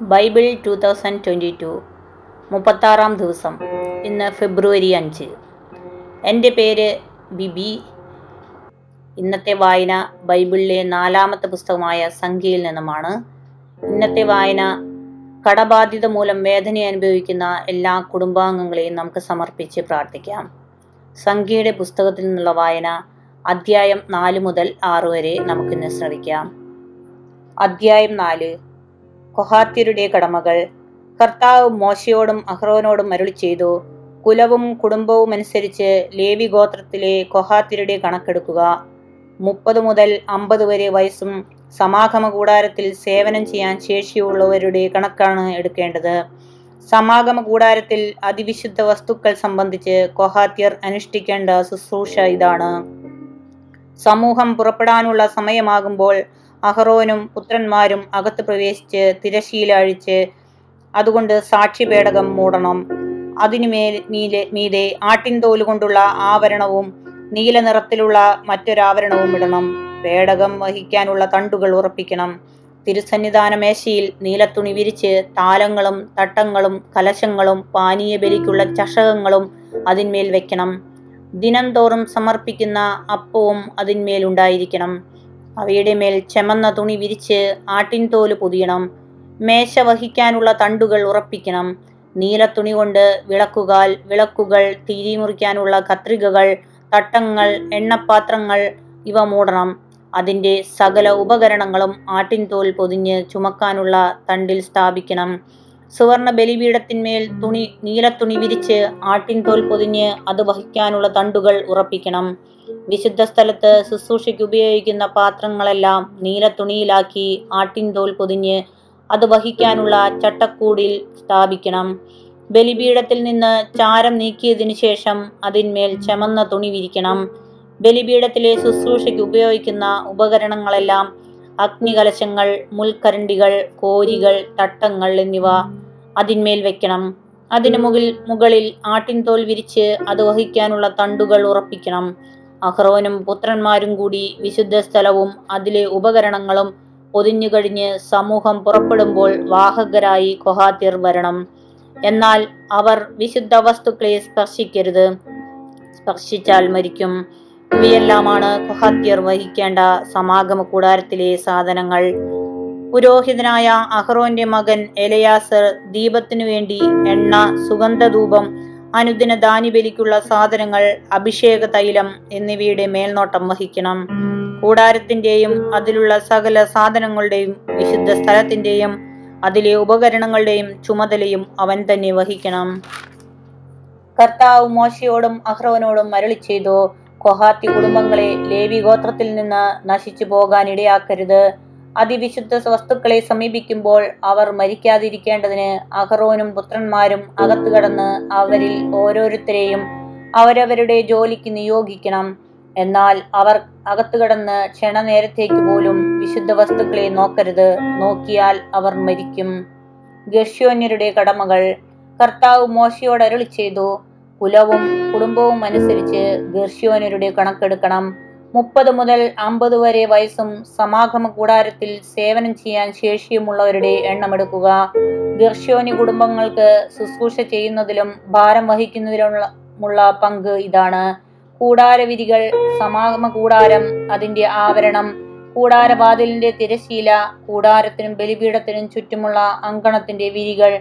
Bible two thousand twenty two മുപ്പത്താറാം ദിവസം ഇന്ന് ഫെബ്രുവരി അഞ്ച്. എന്റെ പേര് ബിബി. ഇന്നത്തെ വായന ബൈബിളിലെ നാലാമത്തെ പുസ്തകമായ സംഖ്യയിൽ നിന്നുമാണ്. ഇന്നത്തെ വായന കടബാധ്യത മൂലം വേദന അനുഭവിക്കുന്ന എല്ലാ കുടുംബാംഗങ്ങളെയും നമുക്ക് സമർപ്പിച്ച് പ്രാർത്ഥിക്കാം. സംഖ്യയുടെ പുസ്തകത്തിൽ നിന്നുള്ള വായന അധ്യായം നാല് മുതൽ ആറ് വരെ നമുക്കിന്ന് ശ്രവിക്കാം. അധ്യായം നാല് കൊഹാത്യരുടെ കടമകൾ. കർത്താവ് മോശയോടും അഹ്റോനോടും അരുളി ചെയ്തു. കുലവും കുടുംബവും അനുസരിച്ച് ലേവി ഗോത്രത്തിലെ കൊഹാത്യരുടെ കണക്കെടുക്കുക. മുപ്പത് മുതൽ അമ്പത് വരെ വയസ്സും സമാഗമ കൂടാരത്തിൽ സേവനം ചെയ്യാൻ ശേഷിയുള്ളവരുടെ കണക്കാണ് എടുക്കേണ്ടത്. സമാഗമ കൂടാരത്തിൽ അതിവിശുദ്ധ വസ്തുക്കൾ സംബന്ധിച്ച് കൊഹാത്യർ അനുഷ്ഠിക്കേണ്ട ശുശ്രൂഷ ഇതാണ്. സമൂഹം പുറപ്പെടാനുള്ള സമയമാകുമ്പോൾ അഹറോനും പുത്രന്മാരും അകത്ത് പ്രവേശിച്ച് തിരശീല അഴിച്ച് അതുകൊണ്ട് സാക്ഷിപേടകം മൂടണം. അതിനുമേൽ മീലെ മീതെ ആട്ടിൻതോൽ കൊണ്ടുള്ള ആവരണവും നീല നിറത്തിലുള്ള മറ്റൊരാവരണവും ഇടണം. പേടകം വഹിക്കാനുള്ള തണ്ടുകൾ ഉറപ്പിക്കണം. തിരുസന്നിധാന മേശയിൽ നീലത്തുണി വിരിച്ച് താലങ്ങളും തട്ടങ്ങളും കലശങ്ങളും പാനീയ ബലിക്കുള്ള ചഷകങ്ങളും അതിന്മേൽ വെക്കണം. ദിനംതോറും സമർപ്പിക്കുന്ന അപ്പവും അതിന്മേൽ ഉണ്ടായിരിക്കണം. അവയുടെ മേൽ ചെമന്ന തുണി വിരിച്ച് ആട്ടിൻതോൽ പൊതിയണം. മേശ വഹിക്കാനുള്ള തണ്ടുകൾ ഉറപ്പിക്കണം. നീലത്തുണി കൊണ്ട് വിളക്കുകാൽ വിളക്കുകൾ തിരിമുറിക്കാനുള്ള കത്രികകൾ തട്ടങ്ങൾ എണ്ണപാത്രങ്ങൾ ഇവ മൂടണം. അതിന്റെ സകല ഉപകരണങ്ങളും ആട്ടിൻതോൽ പൊതിഞ്ഞ് ചുമക്കാനുള്ള തണ്ടിൽ സ്ഥാപിക്കണം. സുവർണ ബലിപീഠത്തിന്മേൽ തുണി നീലത്തുണി വിരിച്ച് ആട്ടിൻതോൽ പൊതിഞ്ഞ് അത് വഹിക്കാനുള്ള തണ്ടുകൾ ഉറപ്പിക്കണം. വിശുദ്ധ സ്ഥലത്ത് ശുശ്രൂഷയ്ക്ക് ഉപയോഗിക്കുന്ന പാത്രങ്ങളെല്ലാം നീല തുണിയിലാക്കി ആട്ടിൻതോൽ പൊതിഞ്ഞ് അത് വഹിക്കാനുള്ള ചട്ടക്കൂടിൽ സ്ഥാപിക്കണം. ബലിപീഠത്തിൽ നിന്ന് ചാരം നീക്കിയതിനു ശേഷം അതിന്മേൽ ചമന്ന തുണി വിരിക്കണം. ബലിപീഠത്തിലെ ശുശ്രൂഷയ്ക്ക് ഉപയോഗിക്കുന്ന ഉപകരണങ്ങളെല്ലാം അഗ്നികലശങ്ങൾ മുൾക്കരണ്ടികൾ കോരികൾ തട്ടങ്ങൾ എന്നിവ അതിന്മേൽ വെക്കണം. അതിനു മുകളിൽ മുകളിൽ ആട്ടിൻതോൽ വിരിച്ച് അത് വഹിക്കാനുള്ള തണ്ടുകൾ ഉറപ്പിക്കണം. അഹ്റോനും പുത്രന്മാരും കൂടി വിശുദ്ധ സ്ഥലവും അതിലെ ഉപകരണങ്ങളും പൊതിഞ്ഞുകഴിഞ്ഞ് സമൂഹം പുറപ്പെടുമ്പോൾ വാഹകരായി കൊഹാത്തിർ വരണം. എന്നാൽ അവർ വിശുദ്ധ വസ്തുക്കളെ സ്പർശിക്കരുത്. സ്പർശിച്ചാൽ മരിക്കും. ഇവയെല്ലാമാണ് കൊഹാത്യർ വഹിക്കേണ്ട സമാഗമ കൂടാരത്തിലെ സാധനങ്ങൾ. പുരോഹിതനായ അഹ്റോന്റെ മകൻ എലയാസർ ദീപത്തിനു വേണ്ടി എണ്ണ സുഗന്ധധൂപം അനുദിന ദാനിബലിക്കുള്ള സാധനങ്ങൾ അഭിഷേക തൈലം എന്നിവയുടെ മേൽനോട്ടം വഹിക്കണം. കൂടാരത്തിന്റെയും അതിലുള്ള സകല സാധനങ്ങളുടെയും വിശുദ്ധ സ്ഥലത്തിന്റെയും അതിലെ ഉപകരണങ്ങളുടെയും ചുമതലയും അവൻ തന്നെ വഹിക്കണം. കർത്താവ് മോശയോടും അഹ്റോനോടും മരളി ചെയ്തു കൊഹാത്തി കുടുംബങ്ങളെ ലേവി ഗോത്രത്തിൽ നിന്ന് നശിച്ചു പോകാൻ ഇടയാക്കരുത് അതിവിശുദ്ധ വസ്തുക്കളെ സമീപിക്കുമ്പോൾ അവർ മരിക്കാതിരിക്കേണ്ടതിന് അഹറോനും പുത്രന്മാരും അകത്തു കടന്ന് അവരിൽ ഓരോരുത്തരെയും അവരവരുടെ ജോലിക്ക് നിയോഗിക്കണം. എന്നാൽ അവർ അകത്തു കടന്ന് ക്ഷണനേരത്തേക്ക് പോലും വിശുദ്ധ വസ്തുക്കളെ നോക്കരുത്. നോക്കിയാൽ അവർ മരിക്കും. ഗഷ്യോന്യരുടെ കടമകൾ കർത്താവ് മോശയോട് അരുളി ചെയ്തു കുലവും കുടുംബവും അനുസരിച്ച് ഗർഷ്യോനരുടെ കണക്കെടുക്കണം. മുപ്പത് മുതൽ അമ്പത് വരെ വയസ്സും സമാഗമ കൂടാരത്തിൽ സേവനം ചെയ്യാൻ ശേഷിയുമുള്ളവരുടെ എണ്ണമെടുക്കുക. ഗർഷ്യോനി കുടുംബങ്ങൾക്ക് ശുശ്രൂഷ ചെയ്യുന്നതിലും ഭാരം വഹിക്കുന്നതിലുമുള്ള പങ്ക് ഇതാണ്. കൂടാരവിരികൾ സമാഗമ കൂടാരം അതിന്റെ ആവരണം കൂടാരവാതിലിന്റെ തിരശീല കൂടാരത്തിനും ബലിപീഠത്തിനും ചുറ്റുമുള്ള അങ്കണത്തിന്റെ വിരികൾ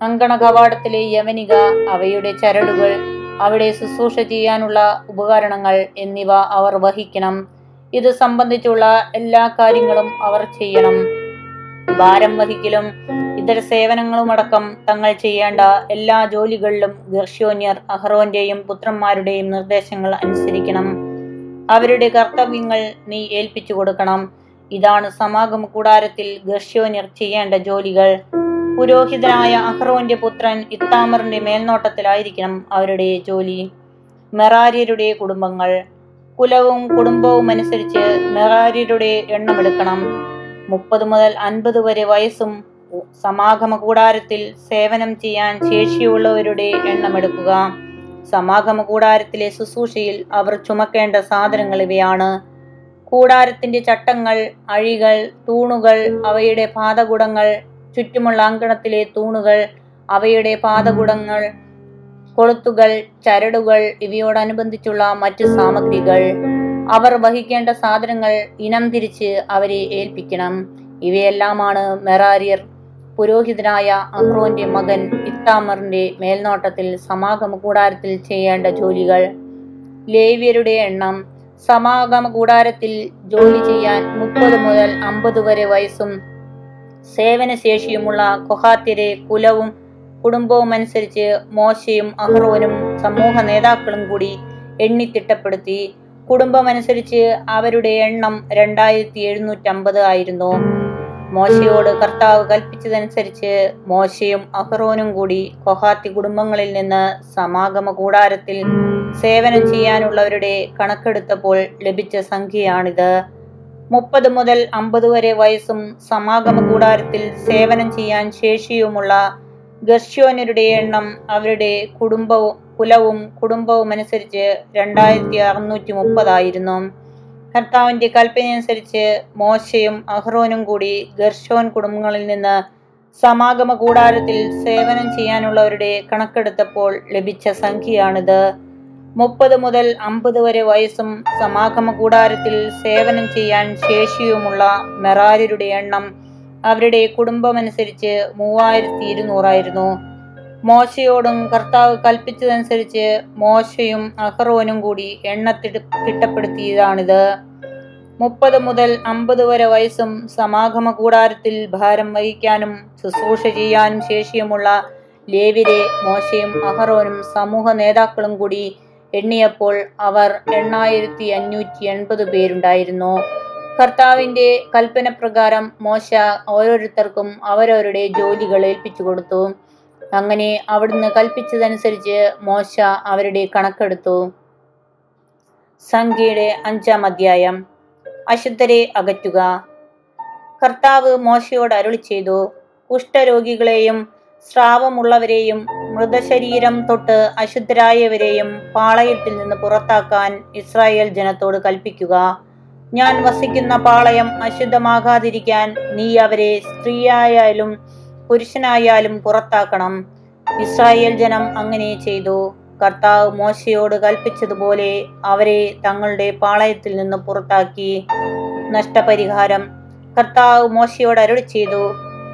അങ്കണ കവാടത്തിലെ യവനിക അവയുടെ ചരടുകൾ അവിടെ ശുശ്രൂഷ ചെയ്യാനുള്ള ഉപകരണങ്ങൾ എന്നിവ അവർ വഹിക്കണം. ഇത് സംബന്ധിച്ചുള്ള എല്ലാ കാര്യങ്ങളും അവർ ചെയ്യണം. ഭാരം വഹിക്കലും ഇതര സേവനങ്ങളുമടക്കം തങ്ങൾ ചെയ്യേണ്ട എല്ലാ ജോലികളിലും ഗർഷ്യോന്യർ അഹ്റോന്റെയും പുത്രന്മാരുടെയും നിർദ്ദേശങ്ങൾ അനുസരിക്കണം. അവരുടെ കർത്തവ്യങ്ങൾ നീ ഏൽപ്പിച്ചു കൊടുക്കണം. ഇതാണ് സമാഗമ കൂടാരത്തിൽ ഗർഷ്യോന്യർ ചെയ്യേണ്ട ജോലികൾ. പുരോഹിതനായ അഹ്റോന്റെ പുത്രൻ ഇത്താമറിന്റെ മേൽനോട്ടത്തിലായിരിക്കണം അവരുടെ ജോലി. മെറാര്യരുടെ കുടുംബങ്ങൾ. കുലവും കുടുംബവും അനുസരിച്ച് മെറാര്യരുടെ എണ്ണമെടുക്കണം മുപ്പത് മുതൽ അൻപത് വരെ വയസ്സും സമാഗമ കൂടാരത്തിൽ സേവനം ചെയ്യാൻ ശേഷിയുള്ളവരുടെ എണ്ണമെടുക്കുക സമാഗമ കൂടാരത്തിലെ ശുശ്രൂഷയിൽ അവർ ചുമക്കേണ്ട സാധനങ്ങൾ ഇവയാണ്. കൂടാരത്തിന്റെ ചട്ടങ്ങൾ അഴികൾ തൂണുകൾ അവയുടെ പാദകുടങ്ങൾ ചുറ്റുമുള്ള അങ്കണത്തിലെ തൂണുകൾ അവയുടെ പാതകുടങ്ങൾ കൊളുത്തുകൾ ചരടുകൾ ഇവയോടനുബന്ധിച്ചുള്ള മറ്റു സാമഗ്രികൾ. അവർ വഹിക്കേണ്ട സാധനങ്ങൾ ഇനം തിരിച്ച് അവരെ ഏൽപ്പിക്കണം. ഇവയെല്ലാമാണ് മെറാരിയർ പുരോഹിതനായ അഹ്റോന്റെ മകൻ ഇത്താമറിന്റെ മേൽനോട്ടത്തിൽ സമാഗമ കൂടാരത്തിൽ ചെയ്യേണ്ട ജോലികൾ. ലേവ്യരുടെ എണ്ണം സമാഗമ കൂടാരത്തിൽ ജോലി ചെയ്യാൻ മുപ്പത് മുതൽ അമ്പത് വരെ വയസ്സും സേവനശേഷിയുമുള്ള കൊഹാത്തിരെ കുലവും കുടുംബവും അനുസരിച്ച് മോശയും അഹ്റോനും സമൂഹ നേതാക്കളും കൂടി എണ്ണിത്തിട്ടപ്പെടുത്തി കുടുംബമനുസരിച്ച് അവരുടെ എണ്ണം രണ്ടായിരത്തി എഴുന്നൂറ്റമ്പത് ആയിരുന്നു. മോശയോട് കർത്താവ് കൽപ്പിച്ചതനുസരിച്ച് മോശയും അഹ്റോനും കൂടി കൊഹാത്തി കുടുംബങ്ങളിൽ നിന്ന് സമാഗമ കൂടാരത്തിൽ സേവനം ചെയ്യാനുള്ളവരുടെ കണക്കെടുത്തപ്പോൾ ലഭിച്ച സംഖ്യയാണിത്. മുപ്പത് മുതൽ അമ്പത് വരെ വയസ്സും സമാഗമ കൂടാരത്തിൽ സേവനം ചെയ്യാൻ ശേഷിയുമുള്ള ഗർഷ്യോനരുടെ എണ്ണം അവരുടെ കുടുംബവും കുലവും കുടുംബവും അനുസരിച്ച് രണ്ടായിരത്തി അറുന്നൂറ്റി മുപ്പതായിരുന്നു. കർത്താവിന്റെ കൽപ്പനയനുസരിച്ച് മോശയും അഹ്റോനും കൂടി ഗർഷോൻ കുടുംബങ്ങളിൽ നിന്ന് സമാഗമ കൂടാരത്തിൽ സേവനം ചെയ്യാനുള്ളവരുടെ കണക്കെടുത്തപ്പോൾ ലഭിച്ച സംഖ്യയാണിത്. മുപ്പത് മുതൽ അമ്പത് വരെ വയസ്സും സമാഗമ കൂടാരത്തിൽ സേവനം ചെയ്യാൻ ശേഷിയുമുള്ള മെറാരിയുടെ എണ്ണം അവരുടെ കുടുംബമനുസരിച്ച് മൂവായിരത്തി ഇരുന്നൂറായിരുന്നു മോശയോടും കർത്താവ് കൽപ്പിച്ചതനുസരിച്ച് മോശയും അഹ്റോനും കൂടി എണ്ണത്തി തിട്ടപ്പെടുത്തിയതാണിത്. മുപ്പത് മുതൽ അമ്പത് വരെ വയസ്സും സമാഗമ കൂടാരത്തിൽ ഭാരം വഹിക്കാനും ശുശ്രൂഷ ചെയ്യാനും ശേഷിയുമുള്ള ലേവിരെ മോശയും അഹറോനും സമൂഹ നേതാക്കളും കൂടി എണ്ണിയപ്പോൾ അവർ എണ്ണായിരത്തി അഞ്ഞൂറ്റി എൺപത് പേരുണ്ടായിരുന്നു. കർത്താവിന്റെ കൽപ്പന പ്രകാരം മോശ ഓരോരുത്തർക്കും അവരവരുടെ ജോലികൾ ഏൽപ്പിച്ചു കൊടുത്തു. അങ്ങനെ അവിടുന്ന് കൽപ്പിച്ചതനുസരിച്ച് മോശ അവരുടെ കണക്കെടുത്തു. സംഖ്യയുടെ അഞ്ചാം അധ്യായം. അശുദ്ധരെ അകറ്റുക. കർത്താവ് മോശയോട് അരുളി ചെയ്തു കുഷ്ഠരോഗികളെയും സ്രാവമുള്ളവരെയും മൃതശരീരം തൊട്ട് അശുദ്ധരായവരെയും പാളയത്തിൽ നിന്ന് പുറത്താക്കാൻ ഇസ്രായേൽ ജനത്തോട് കൽപ്പിക്കുക. ഞാൻ വസിക്കുന്ന പാളയം അശുദ്ധമാകാതിരിക്കാൻ നീ അവരെ സ്ത്രീയായാലും പുരുഷനായാലും പുറത്താക്കണം. ഇസ്രായേൽ ജനം അങ്ങനെ ചെയ്തു. കർത്താവ് മോശയോട് കൽപ്പിച്ചതുപോലെ അവരെ തങ്ങളുടെ പാളയത്തിൽ നിന്ന് പുറത്താക്കി. നഷ്ടപരിഹാരം കർത്താവ് മോശയോട് അരുളി ചെയ്തു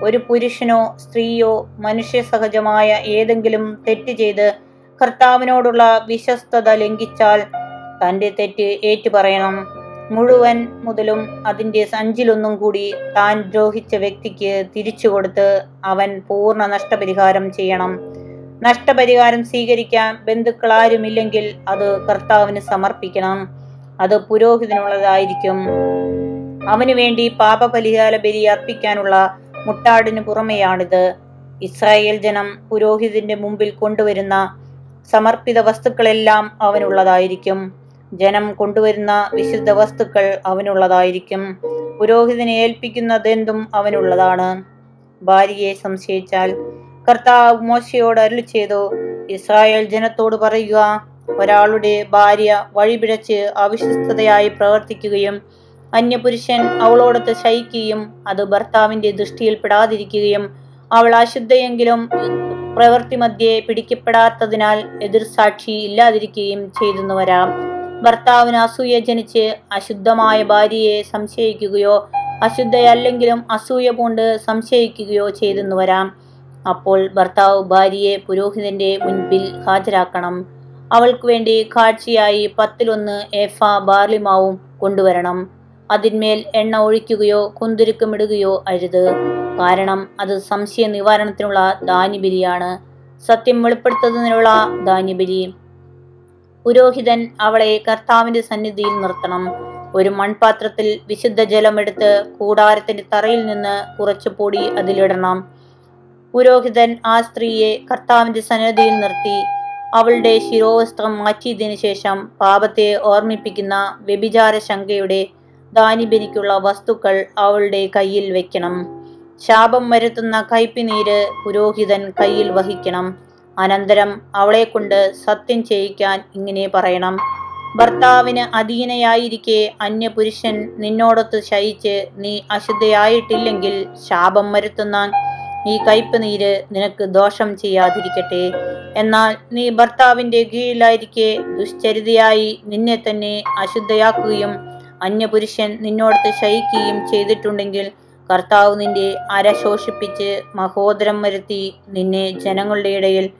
ഒരു പുരുഷനോ സ്ത്രീയോ മനുഷ്യ സഹജമായ ഏതെങ്കിലും തെറ്റ് ചെയ്ത് കർത്താവിനോടുള്ള വിശ്വസ്തത ലംഘിച്ചാൽ തന്റെ തെറ്റ് ഏറ്റുപറയണം. മുഴുവൻ മുതലും അതിന്റെ സഞ്ചിലൊന്നും കൂടി താൻ ദ്രോഹിച്ച വ്യക്തിക്ക് തിരിച്ചു കൊടുത്ത് അവൻ പൂർണ നഷ്ടപരിഹാരം ചെയ്യണം. നഷ്ടപരിഹാരം സ്വീകരിക്കാൻ ബന്ധുക്കളാരുമില്ലെങ്കിൽ അത് കർത്താവിന് സമർപ്പിക്കണം. അത് പുരോഹിതനുള്ളതായിരിക്കും. അവനു വേണ്ടി പാപപരിഹാര ബലി അർപ്പിക്കാനുള്ള മുട്ടാടിന് പുറമെയാണിത്. ഇസ്രായേൽ ജനം പുരോഹിതന്റെ മുമ്പിൽ കൊണ്ടുവരുന്ന സമർപ്പിത വസ്തുക്കളെല്ലാം അവനുള്ളതായിരിക്കും. ജനം കൊണ്ടുവരുന്ന വിശുദ്ധ വസ്തുക്കൾ അവനുള്ളതായിരിക്കും. പുരോഹിതനെ ഏൽപ്പിക്കുന്നതെന്തും അവനുള്ളതാണ്. ഭാര്യയെ സംശയിച്ചാൽ കർത്താവ് മോശയോട് അരുളി ചെയ്തു ഇസ്രായേൽ ജനത്തോട് പറയുക ഒരാളുടെ ഭാര്യ വഴിപിഴച്ച് അവിശ്വസ്തതയായി പ്രവർത്തിക്കുകയും അന്യപുരുഷൻ അവളോടൊത്ത് ശയിക്കുകയും അത് ഭർത്താവിന്റെ ദൃഷ്ടിയിൽപ്പെടാതിരിക്കുകയും അവൾ അശുദ്ധയെങ്കിലും പ്രവൃത്തി മധ്യേ പിടിക്കപ്പെടാത്തതിനാൽ എതിർസാക്ഷി ഇല്ലാതിരിക്കുകയും ചെയ്തെന്ന് വരാം ഭർത്താവിന് അസൂയ ജനിച്ച് അശുദ്ധമായ ഭാര്യയെ സംശയിക്കുകയോ അശുദ്ധയല്ലെങ്കിലും അസൂയ പൂണ്ട് സംശയിക്കുകയോ ചെയ്തെന്ന് വരാം അപ്പോൾ ഭർത്താവ് ഭാര്യയെ പുരോഹിതന്റെ മുൻപിൽ ഹാജരാക്കണം. അവൾക്ക് വേണ്ടി കാഴ്ചയായി പത്തിലൊന്ന് ഏഫ ബാർലിമാവും കൊണ്ടുവരണം. അതിന്മേൽ എണ്ണ ഒഴിക്കുകയോ കുന്തുരുക്കമിടുകയോ അരുത്. കാരണം അത് സംശയ നിവാരണത്തിനുള്ള ധാന്യബലിയാണ്. സത്യം വെളിപ്പെടുത്തുന്നതിനുള്ള ധാന്യബലി. പുരോഹിതൻ അവളെ കർത്താവിന്റെ സന്നിധിയിൽ നിർത്തണം. ഒരു മൺപാത്രത്തിൽ വിശുദ്ധ ജലമെടുത്ത് കൂടാരത്തിന്റെ തറയിൽ നിന്ന് കുറച്ചു പൊടി അതിലിടണം. പുരോഹിതൻ ആ സ്ത്രീയെ കർത്താവിന്റെ സന്നിധിയിൽ നിർത്തി അവളുടെ ശിരോവസ്ത്രം മാറ്റിയതിനു ശേഷം പാപത്തെ ഓർമ്മിപ്പിക്കുന്ന വ്യഭിചാര ശങ്കയുടെ ദാനിബലിക്കുള്ള വസ്തുക്കൾ അവളുടെ കയ്യിൽ വെക്കണം. ശാപം വരുത്തുന്ന കയ്പിനീര് പുരോഹിതൻ കയ്യിൽ വഹിക്കണം. അനന്തരം അവളെ കൊണ്ട് സത്യം ചെയ്യിക്കാൻ ഇങ്ങനെ പറയണം. ഭർത്താവിന് അധീനയായിരിക്കെ അന്യപുരുഷൻ നിന്നോടൊത്ത് ശയിച്ച് നീ അശുദ്ധയായിട്ടില്ലെങ്കിൽ ശാപം വരുത്തുന്ന ഈ കയ്പ് നീര് നിനക്ക് ദോഷം ചെയ്യാതിരിക്കട്ടെ. എന്നാൽ നീ ഭർത്താവിന്റെ കീഴിലായിരിക്കെ ദുശ്ചരിതയായി നിന്നെ തന്നെ അശുദ്ധയാക്കുകയും അന്യപുരുഷൻ നിന്നോടത്ത് ശയിക്കുകയും ചെയ്തിട്ടുണ്ടെങ്കിൽ കർത്താവ് നിന്റെ അര ശോഷിപ്പിച്ച് മഹോദരം വരുത്തി നിന്നെ ജനങ്ങളുടെ ഇടയിൽ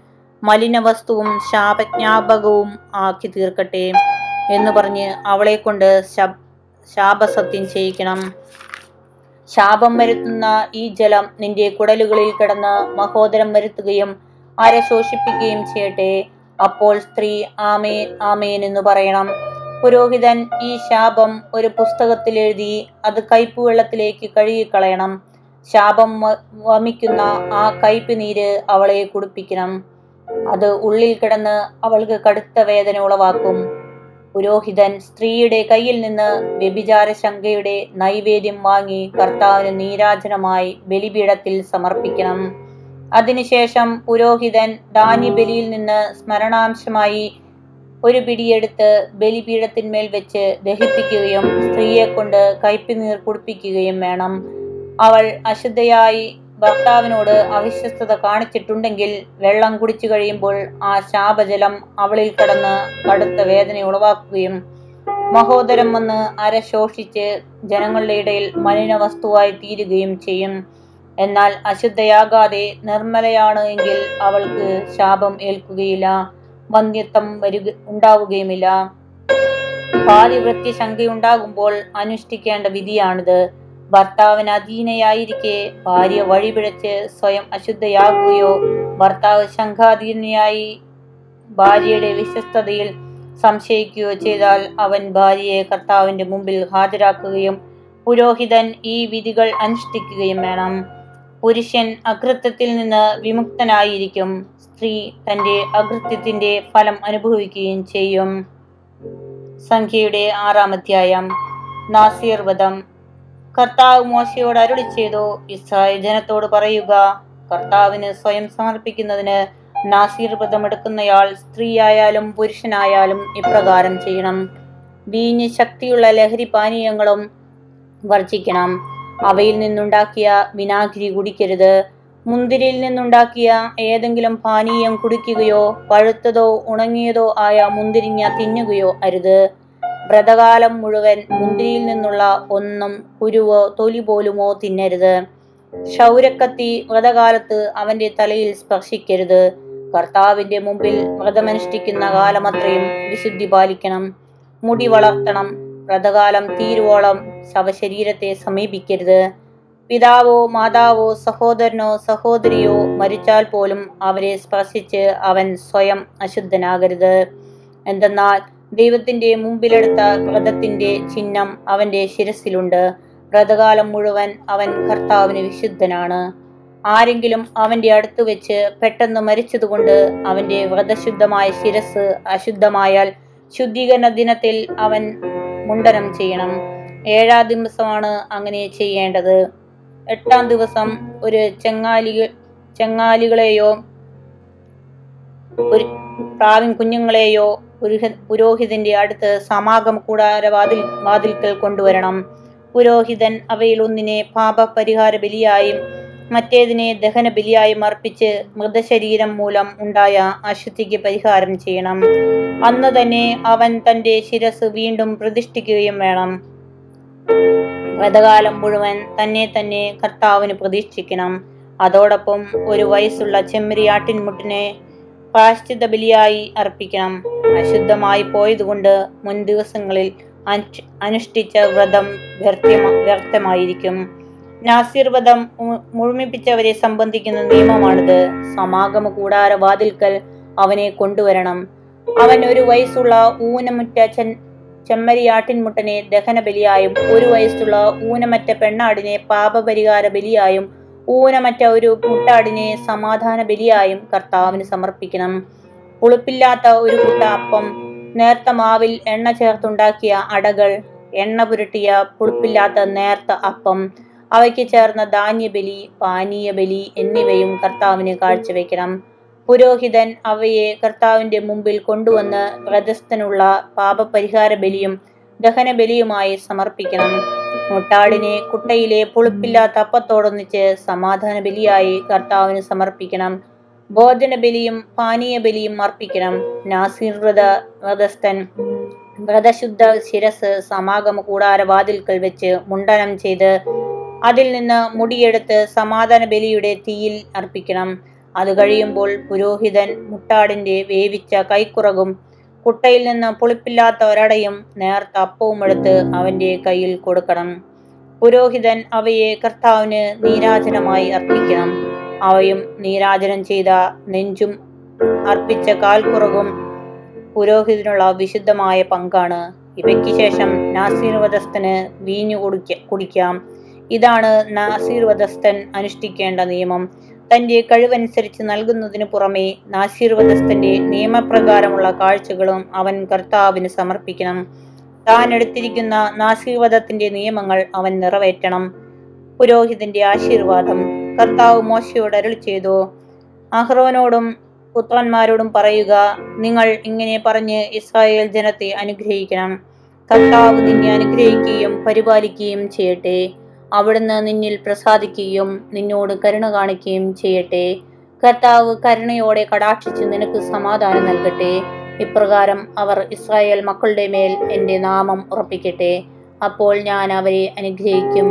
മലിനവസ്തുവും ശാപജ്ഞാപകവും ആക്കി തീർക്കട്ടെ എന്ന് പറഞ്ഞ് അവളെ കൊണ്ട് ശാപസത്യം ചെയ്യിക്കണം. ശാപം വരുത്തുന്ന ഈ ജലം നിന്റെ കുടലുകളിൽ കിടന്ന് മഹോദരം വരുത്തുകയും അര ശോഷിപ്പിക്കുകയും ചെയ്യട്ടെ. അപ്പോൾ സ്ത്രീ ആമേ ആമേൻ എന്ന് പറയണം. പുരോഹിതൻ ഈ ശാപം ഒരു പുസ്തകത്തിൽ എഴുതി അത് കയ്പ് വെള്ളത്തിലേക്ക് കഴുകിക്കളയണം. ശാപം വമിക്കുന്ന ആ കയ്പ് നീര് അവളെ കുടിപ്പിക്കണം. അത് ഉള്ളിൽ കിടന്ന് അവൾക്ക് കടുത്ത വേദന ഉളവാക്കും. പുരോഹിതൻ സ്ത്രീയുടെ കയ്യിൽ നിന്ന് വ്യഭിചാര ശങ്കയുടെ നൈവേദ്യം വാങ്ങി കർത്താവിന് നീരാജനമായി ബലിപീഠത്തിൽ സമർപ്പിക്കണം. അതിനുശേഷം പുരോഹിതൻ ദാനി ബലിയിൽ നിന്ന് സ്മരണാംശമായി ഒരു പിടിയെടുത്ത് ബലിപീഠത്തിന്മേൽ വെച്ച് ദഹിപ്പിക്കുകയും സ്ത്രീയെ കൊണ്ട് കയ്പിനീർ കുടിപ്പിക്കുകയും വേണം. അവൾ അശുദ്ധയായി ഭർത്താവിനോട് അവിശ്വസ്തത കാണിച്ചിട്ടുണ്ടെങ്കിൽ വെള്ളം കുടിച്ചു കഴിയുമ്പോൾ ആ ശാപജലം അവളിൽ കടന്ന് കടുത്ത വേദന ഉളവാക്കുകയും മഹോദരം വന്ന് അര ശോഷിച്ച് ജനങ്ങളുടെ ഇടയിൽ മലിന വസ്തുവായി തീരുകയും ചെയ്യും. എന്നാൽ അശുദ്ധയാകാതെ നിർമ്മലയാണ് എങ്കിൽ അവൾക്ക് ശാപം ഏൽക്കുകയില്ല. വന്ധ്യത്വം വരുക ഉണ്ടാവുകയുമില്ല. പാതിവൃത്യ ശങ്കയുണ്ടാകുമ്പോൾ അനുഷ്ഠിക്കേണ്ട വിധിയാണിത്. ഭർത്താവിന് അധീനയായിരിക്കെ ഭാര്യ വഴിപിഴച്ച് സ്വയം അശുദ്ധയാകുകയോ ഭർത്താവ് ശങ്കാധീനയായി ഭാര്യയുടെ വിശ്വസ്തതയിൽ സംശയിക്കുകയോ ചെയ്താൽ അവൻ ഭാര്യയെ കർത്താവിന്റെ മുമ്പിൽ ഹാജരാക്കുകയും പുരോഹിതൻ ഈ വിധികൾ അനുഷ്ഠിക്കുകയും വേണം. പുരുഷൻ അകൃത്യത്തിൽ നിന്ന് വിമുക്തനായിരിക്കും. സ്ത്രീ തന്റെ അകൃത്യത്തിന്റെ ഫലം അനുഭവിക്കുകയും ചെയ്യും. സംഖ്യയുടെ ആറാം അധ്യായം. നാസീർ വധം. കർത്താവ് മോശയോട് അരുളി ചെയ്തു. ഇസ്രായേൽ ജനത്തോട് പറയുക കർത്താവിന് സ്വയം സമർപ്പിക്കുന്നതിന് നാസീർ വ്രതം എടുക്കുന്നയാൾ സ്ത്രീയായാലും പുരുഷനായാലും ഇപ്രകാരം ചെയ്യണം. വീഞ്ഞ് ശക്തിയുള്ള ലഹരി പാനീയങ്ങളും വർജിക്കണം. അവയിൽ നിന്നുണ്ടാക്കിയ വിനാഗിരി കുടിക്കരുത്. മുന്തിരിയിൽ നിന്നുണ്ടാക്കിയ ഏതെങ്കിലും പാനീയം കുടിക്കുകയോ പഴുത്തതോ ഉണങ്ങിയതോ ആയ മുന്തിരിങ്ങ തിന്നുകയോ അരുത്. വ്രതകാലം മുഴുവൻ മുന്തിരിയിൽ നിന്നുള്ള ഒന്നും കുരുവോ തൊലി പോലുമോ തിന്നരുത്. ക്ഷൗരക്കത്തി വ്രതകാലത്ത് അവന്റെ തലയിൽ സ്പർശിക്കരുത്. കർത്താവിന്റെ മുമ്പിൽ വ്രതമനുഷ്ഠിക്കുന്ന കാലമത്രയും വിശുദ്ധി പാലിക്കണം. മുടി വളർത്തണം. വ്രതകാലം തീരുവോളം ശവശരീരത്തെ സമീപിക്കരുത്. പിതാവോ മാതാവോ സഹോദരനോ സഹോദരിയോ മരിച്ചാൽ പോലും അവരെ സ്പർശിച്ച് അവൻ സ്വയം അശുദ്ധനാകരുത്. എന്തെന്നാൽ ദൈവത്തിന്റെ മുമ്പിലെടുത്ത വ്രതത്തിന്റെ ചിഹ്നം അവന്റെ ശിരസിലുണ്ട് വ്രതകാലം മുഴുവൻ അവൻ കർത്താവിന് വിശുദ്ധനാണ്. ആരെങ്കിലും അവന്റെ അടുത്ത് വെച്ച് പെട്ടെന്ന് മരിച്ചതുകൊണ്ട് അവന്റെ വ്രതശുദ്ധമായ ശിരസ് അശുദ്ധമായാൽ ശുദ്ധീകരണ ദിനത്തിൽ അവൻ മുണ്ടനം ചെയ്യണം. ഏഴാം ദിവസമാണ് അങ്ങനെ ചെയ്യേണ്ടത്. എട്ടാം ദിവസം ഒരു ചെങ്ങാലി ചെങ്ങാലികളെയോ ഒരു പ്രാവിൻ കുഞ്ഞുങ്ങളെയോ പുരോഹിതന്റെ അടുത്ത് സമാഗമ കൂടാര വാതിൽ വാതിൽക്കൽ കൊണ്ടുവരണം. പുരോഹിതൻ അവയിൽ ഒന്നിനെ പാപപരിഹാര ബലിയായും മറ്റേതിനെ ദഹന ബലിയായി അർപ്പിച്ച് മൃതശരീരം മൂലം ഉണ്ടായ അശുദ്ധിക്ക് പരിഹാരം ചെയ്യണം. അന്ന് തന്നെ അവൻ തന്റെ ശിരസ് വീണ്ടും പ്രതിഷ്ഠിക്കുകയും വേണം. വ്രതകാലം മുഴുവൻ തന്നെ തന്നെ കർത്താവിന് പ്രതീക്ഷിക്കണം. അതോടൊപ്പം ഒരു വയസ്സുള്ള ചെമ്മരിയാട്ടിൻമുട്ടിനെ പ്രാശ്ചിത ബലിയായി അർപ്പിക്കണം. അശുദ്ധമായി പോയതുകൊണ്ട് മുൻ ദിവസങ്ങളിൽ അനുഷ്ഠിച്ച വ്രതം വ്യർത്ഥമ വ്യർത്ഥമായിരിക്കും. നാസിർ വ്രതം മു- മുഴുമിപ്പിച്ചവരെ സംബന്ധിക്കുന്ന നിയമമാണിത്. സമാഗമ കൂടാര വാതിൽക്കൽ അവനെ കൊണ്ടുവരണം. അവൻ ഒരു വയസ്സുള്ള ഊനമുറ്റ ചെമ്മരിയാട്ടിൻമുട്ടനെ ദഹന ബലിയായും ഒരു വയസ്സുള്ള ഊനമറ്റ പെണ്ണാടിനെ പാപപരിഹാര ബലിയായും ഊനമറ്റ ഒരു മുട്ടാടിനെ സമാധാന ബലിയായും കർത്താവിന് സമർപ്പിക്കണം. പുളിപ്പില്ലാത്ത ഒരു കുട്ട അപ്പം നേർത്ത മാവിൽ എണ്ണ ചേർത്തുണ്ടാക്കിയ അടകൾ എണ്ണ പുരട്ടിയ പുളിപ്പില്ലാത്ത നേർത്ത അപ്പം അവയ്ക്ക് ചേർന്ന ധാന്യബലി പാനീയബലി എന്നിവയും കർത്താവിന് കാഴ്ചവെക്കണം പുരോഹിതൻ അവയെ കർത്താവിന്റെ മുമ്പിൽ കൊണ്ടുവന്ന് വ്രതസ്ഥനുള്ള പാപപരിഹാര ബലിയും ദഹന ബലിയുമായി സമർപ്പിക്കണം. മുട്ടാടിനെ കുട്ടയിലെ പുളിപ്പില്ലാത്ത അപ്പത്തോടൊന്നിച്ച് സമാധാന ബലിയായി കർത്താവിന് സമർപ്പിക്കണം. ഭോജന ബലിയും പാനീയ ബലിയും അർപ്പിക്കണം. നാസീർ വ്രത വ്രതസ്ഥൻ വ്രതശുദ്ധ ശിരസ് സമാഗമ കൂടാരവാതിൽക്കൽ വെച്ച് മുണ്ടനം ചെയ്ത് അതിൽ നിന്ന് മുടിയെടുത്ത് സമാധാന ബലിയുടെ തീയിൽ അർപ്പിക്കണം. അത് കഴിയുമ്പോൾ പുരോഹിതൻ മുട്ടാടിന്റെ വേവിച്ച കൈക്കുറകും കുട്ടയിൽ നിന്ന് പുളിപ്പില്ലാത്ത ഒരടയും നേർത്ത അപ്പവും എടുത്ത് അവന്റെ കയ്യിൽ കൊടുക്കണം. പുരോഹിതൻ അവയെ കർത്താവിന് നീരാജനമായി അർപ്പിക്കണം. അവയും നീരാജനം ചെയ്ത നെഞ്ചും അർപ്പിച്ച കാൽക്കുറകും പുരോഹിതനുള്ള വിശുദ്ധമായ പങ്കാണ്. ഇവയ്ക്ക് ശേഷം നാസീർവധസ്ഥന് വീഞ്ഞു കുടിക്ക കുടിക്കാം. ഇതാണ് നാസീർ വധസ്ഥൻ അനുഷ്ഠിക്കേണ്ട നിയമം. തന്റെ കഴിവനുസരിച്ച് നൽകുന്നതിന് പുറമെ നാസീർ വധസ്ഥന്റെ നിയമപ്രകാരമുള്ള കാഴ്ചകളും അവൻ കർത്താവിന് സമർപ്പിക്കണം. താൻ എടുത്തിരിക്കുന്ന നാസീർവധത്തിന്റെ നിയമങ്ങൾ അവൻ നിറവേറ്റണം. പുരോഹിതന്റെ ആശീർവാദം കർത്താവ് മോശയോട് അരുൾ ചെയ്തു. അഹ്റോനോടും പുത്രന്മാരോടും പറയുക നിങ്ങൾ ഇങ്ങനെ പറഞ്ഞ് ഇസ്രായേൽ ജനത്തെ അനുഗ്രഹിക്കണം. കർത്താവ് നിന്നെ അനുഗ്രഹിക്കുകയും പരിപാലിക്കുകയും ചെയ്യട്ടെ. അവിടുന്ന് നിന്നിൽ പ്രസാദിക്കുകയും നിന്നോട് കരുണ കാണിക്കുകയും ചെയ്യട്ടെ. കർത്താവ് കരുണയോടെ കടാക്ഷിച്ച് നിനക്ക് സമാധാനം നൽകട്ടെ. ഇപ്രകാരം അവർ ഇസ്രായേൽ മക്കളുടെ മേൽ എന്റെ നാമം ഉറപ്പിക്കട്ടെ. അപ്പോൾ ഞാൻ അവരെ അനുഗ്രഹിക്കും.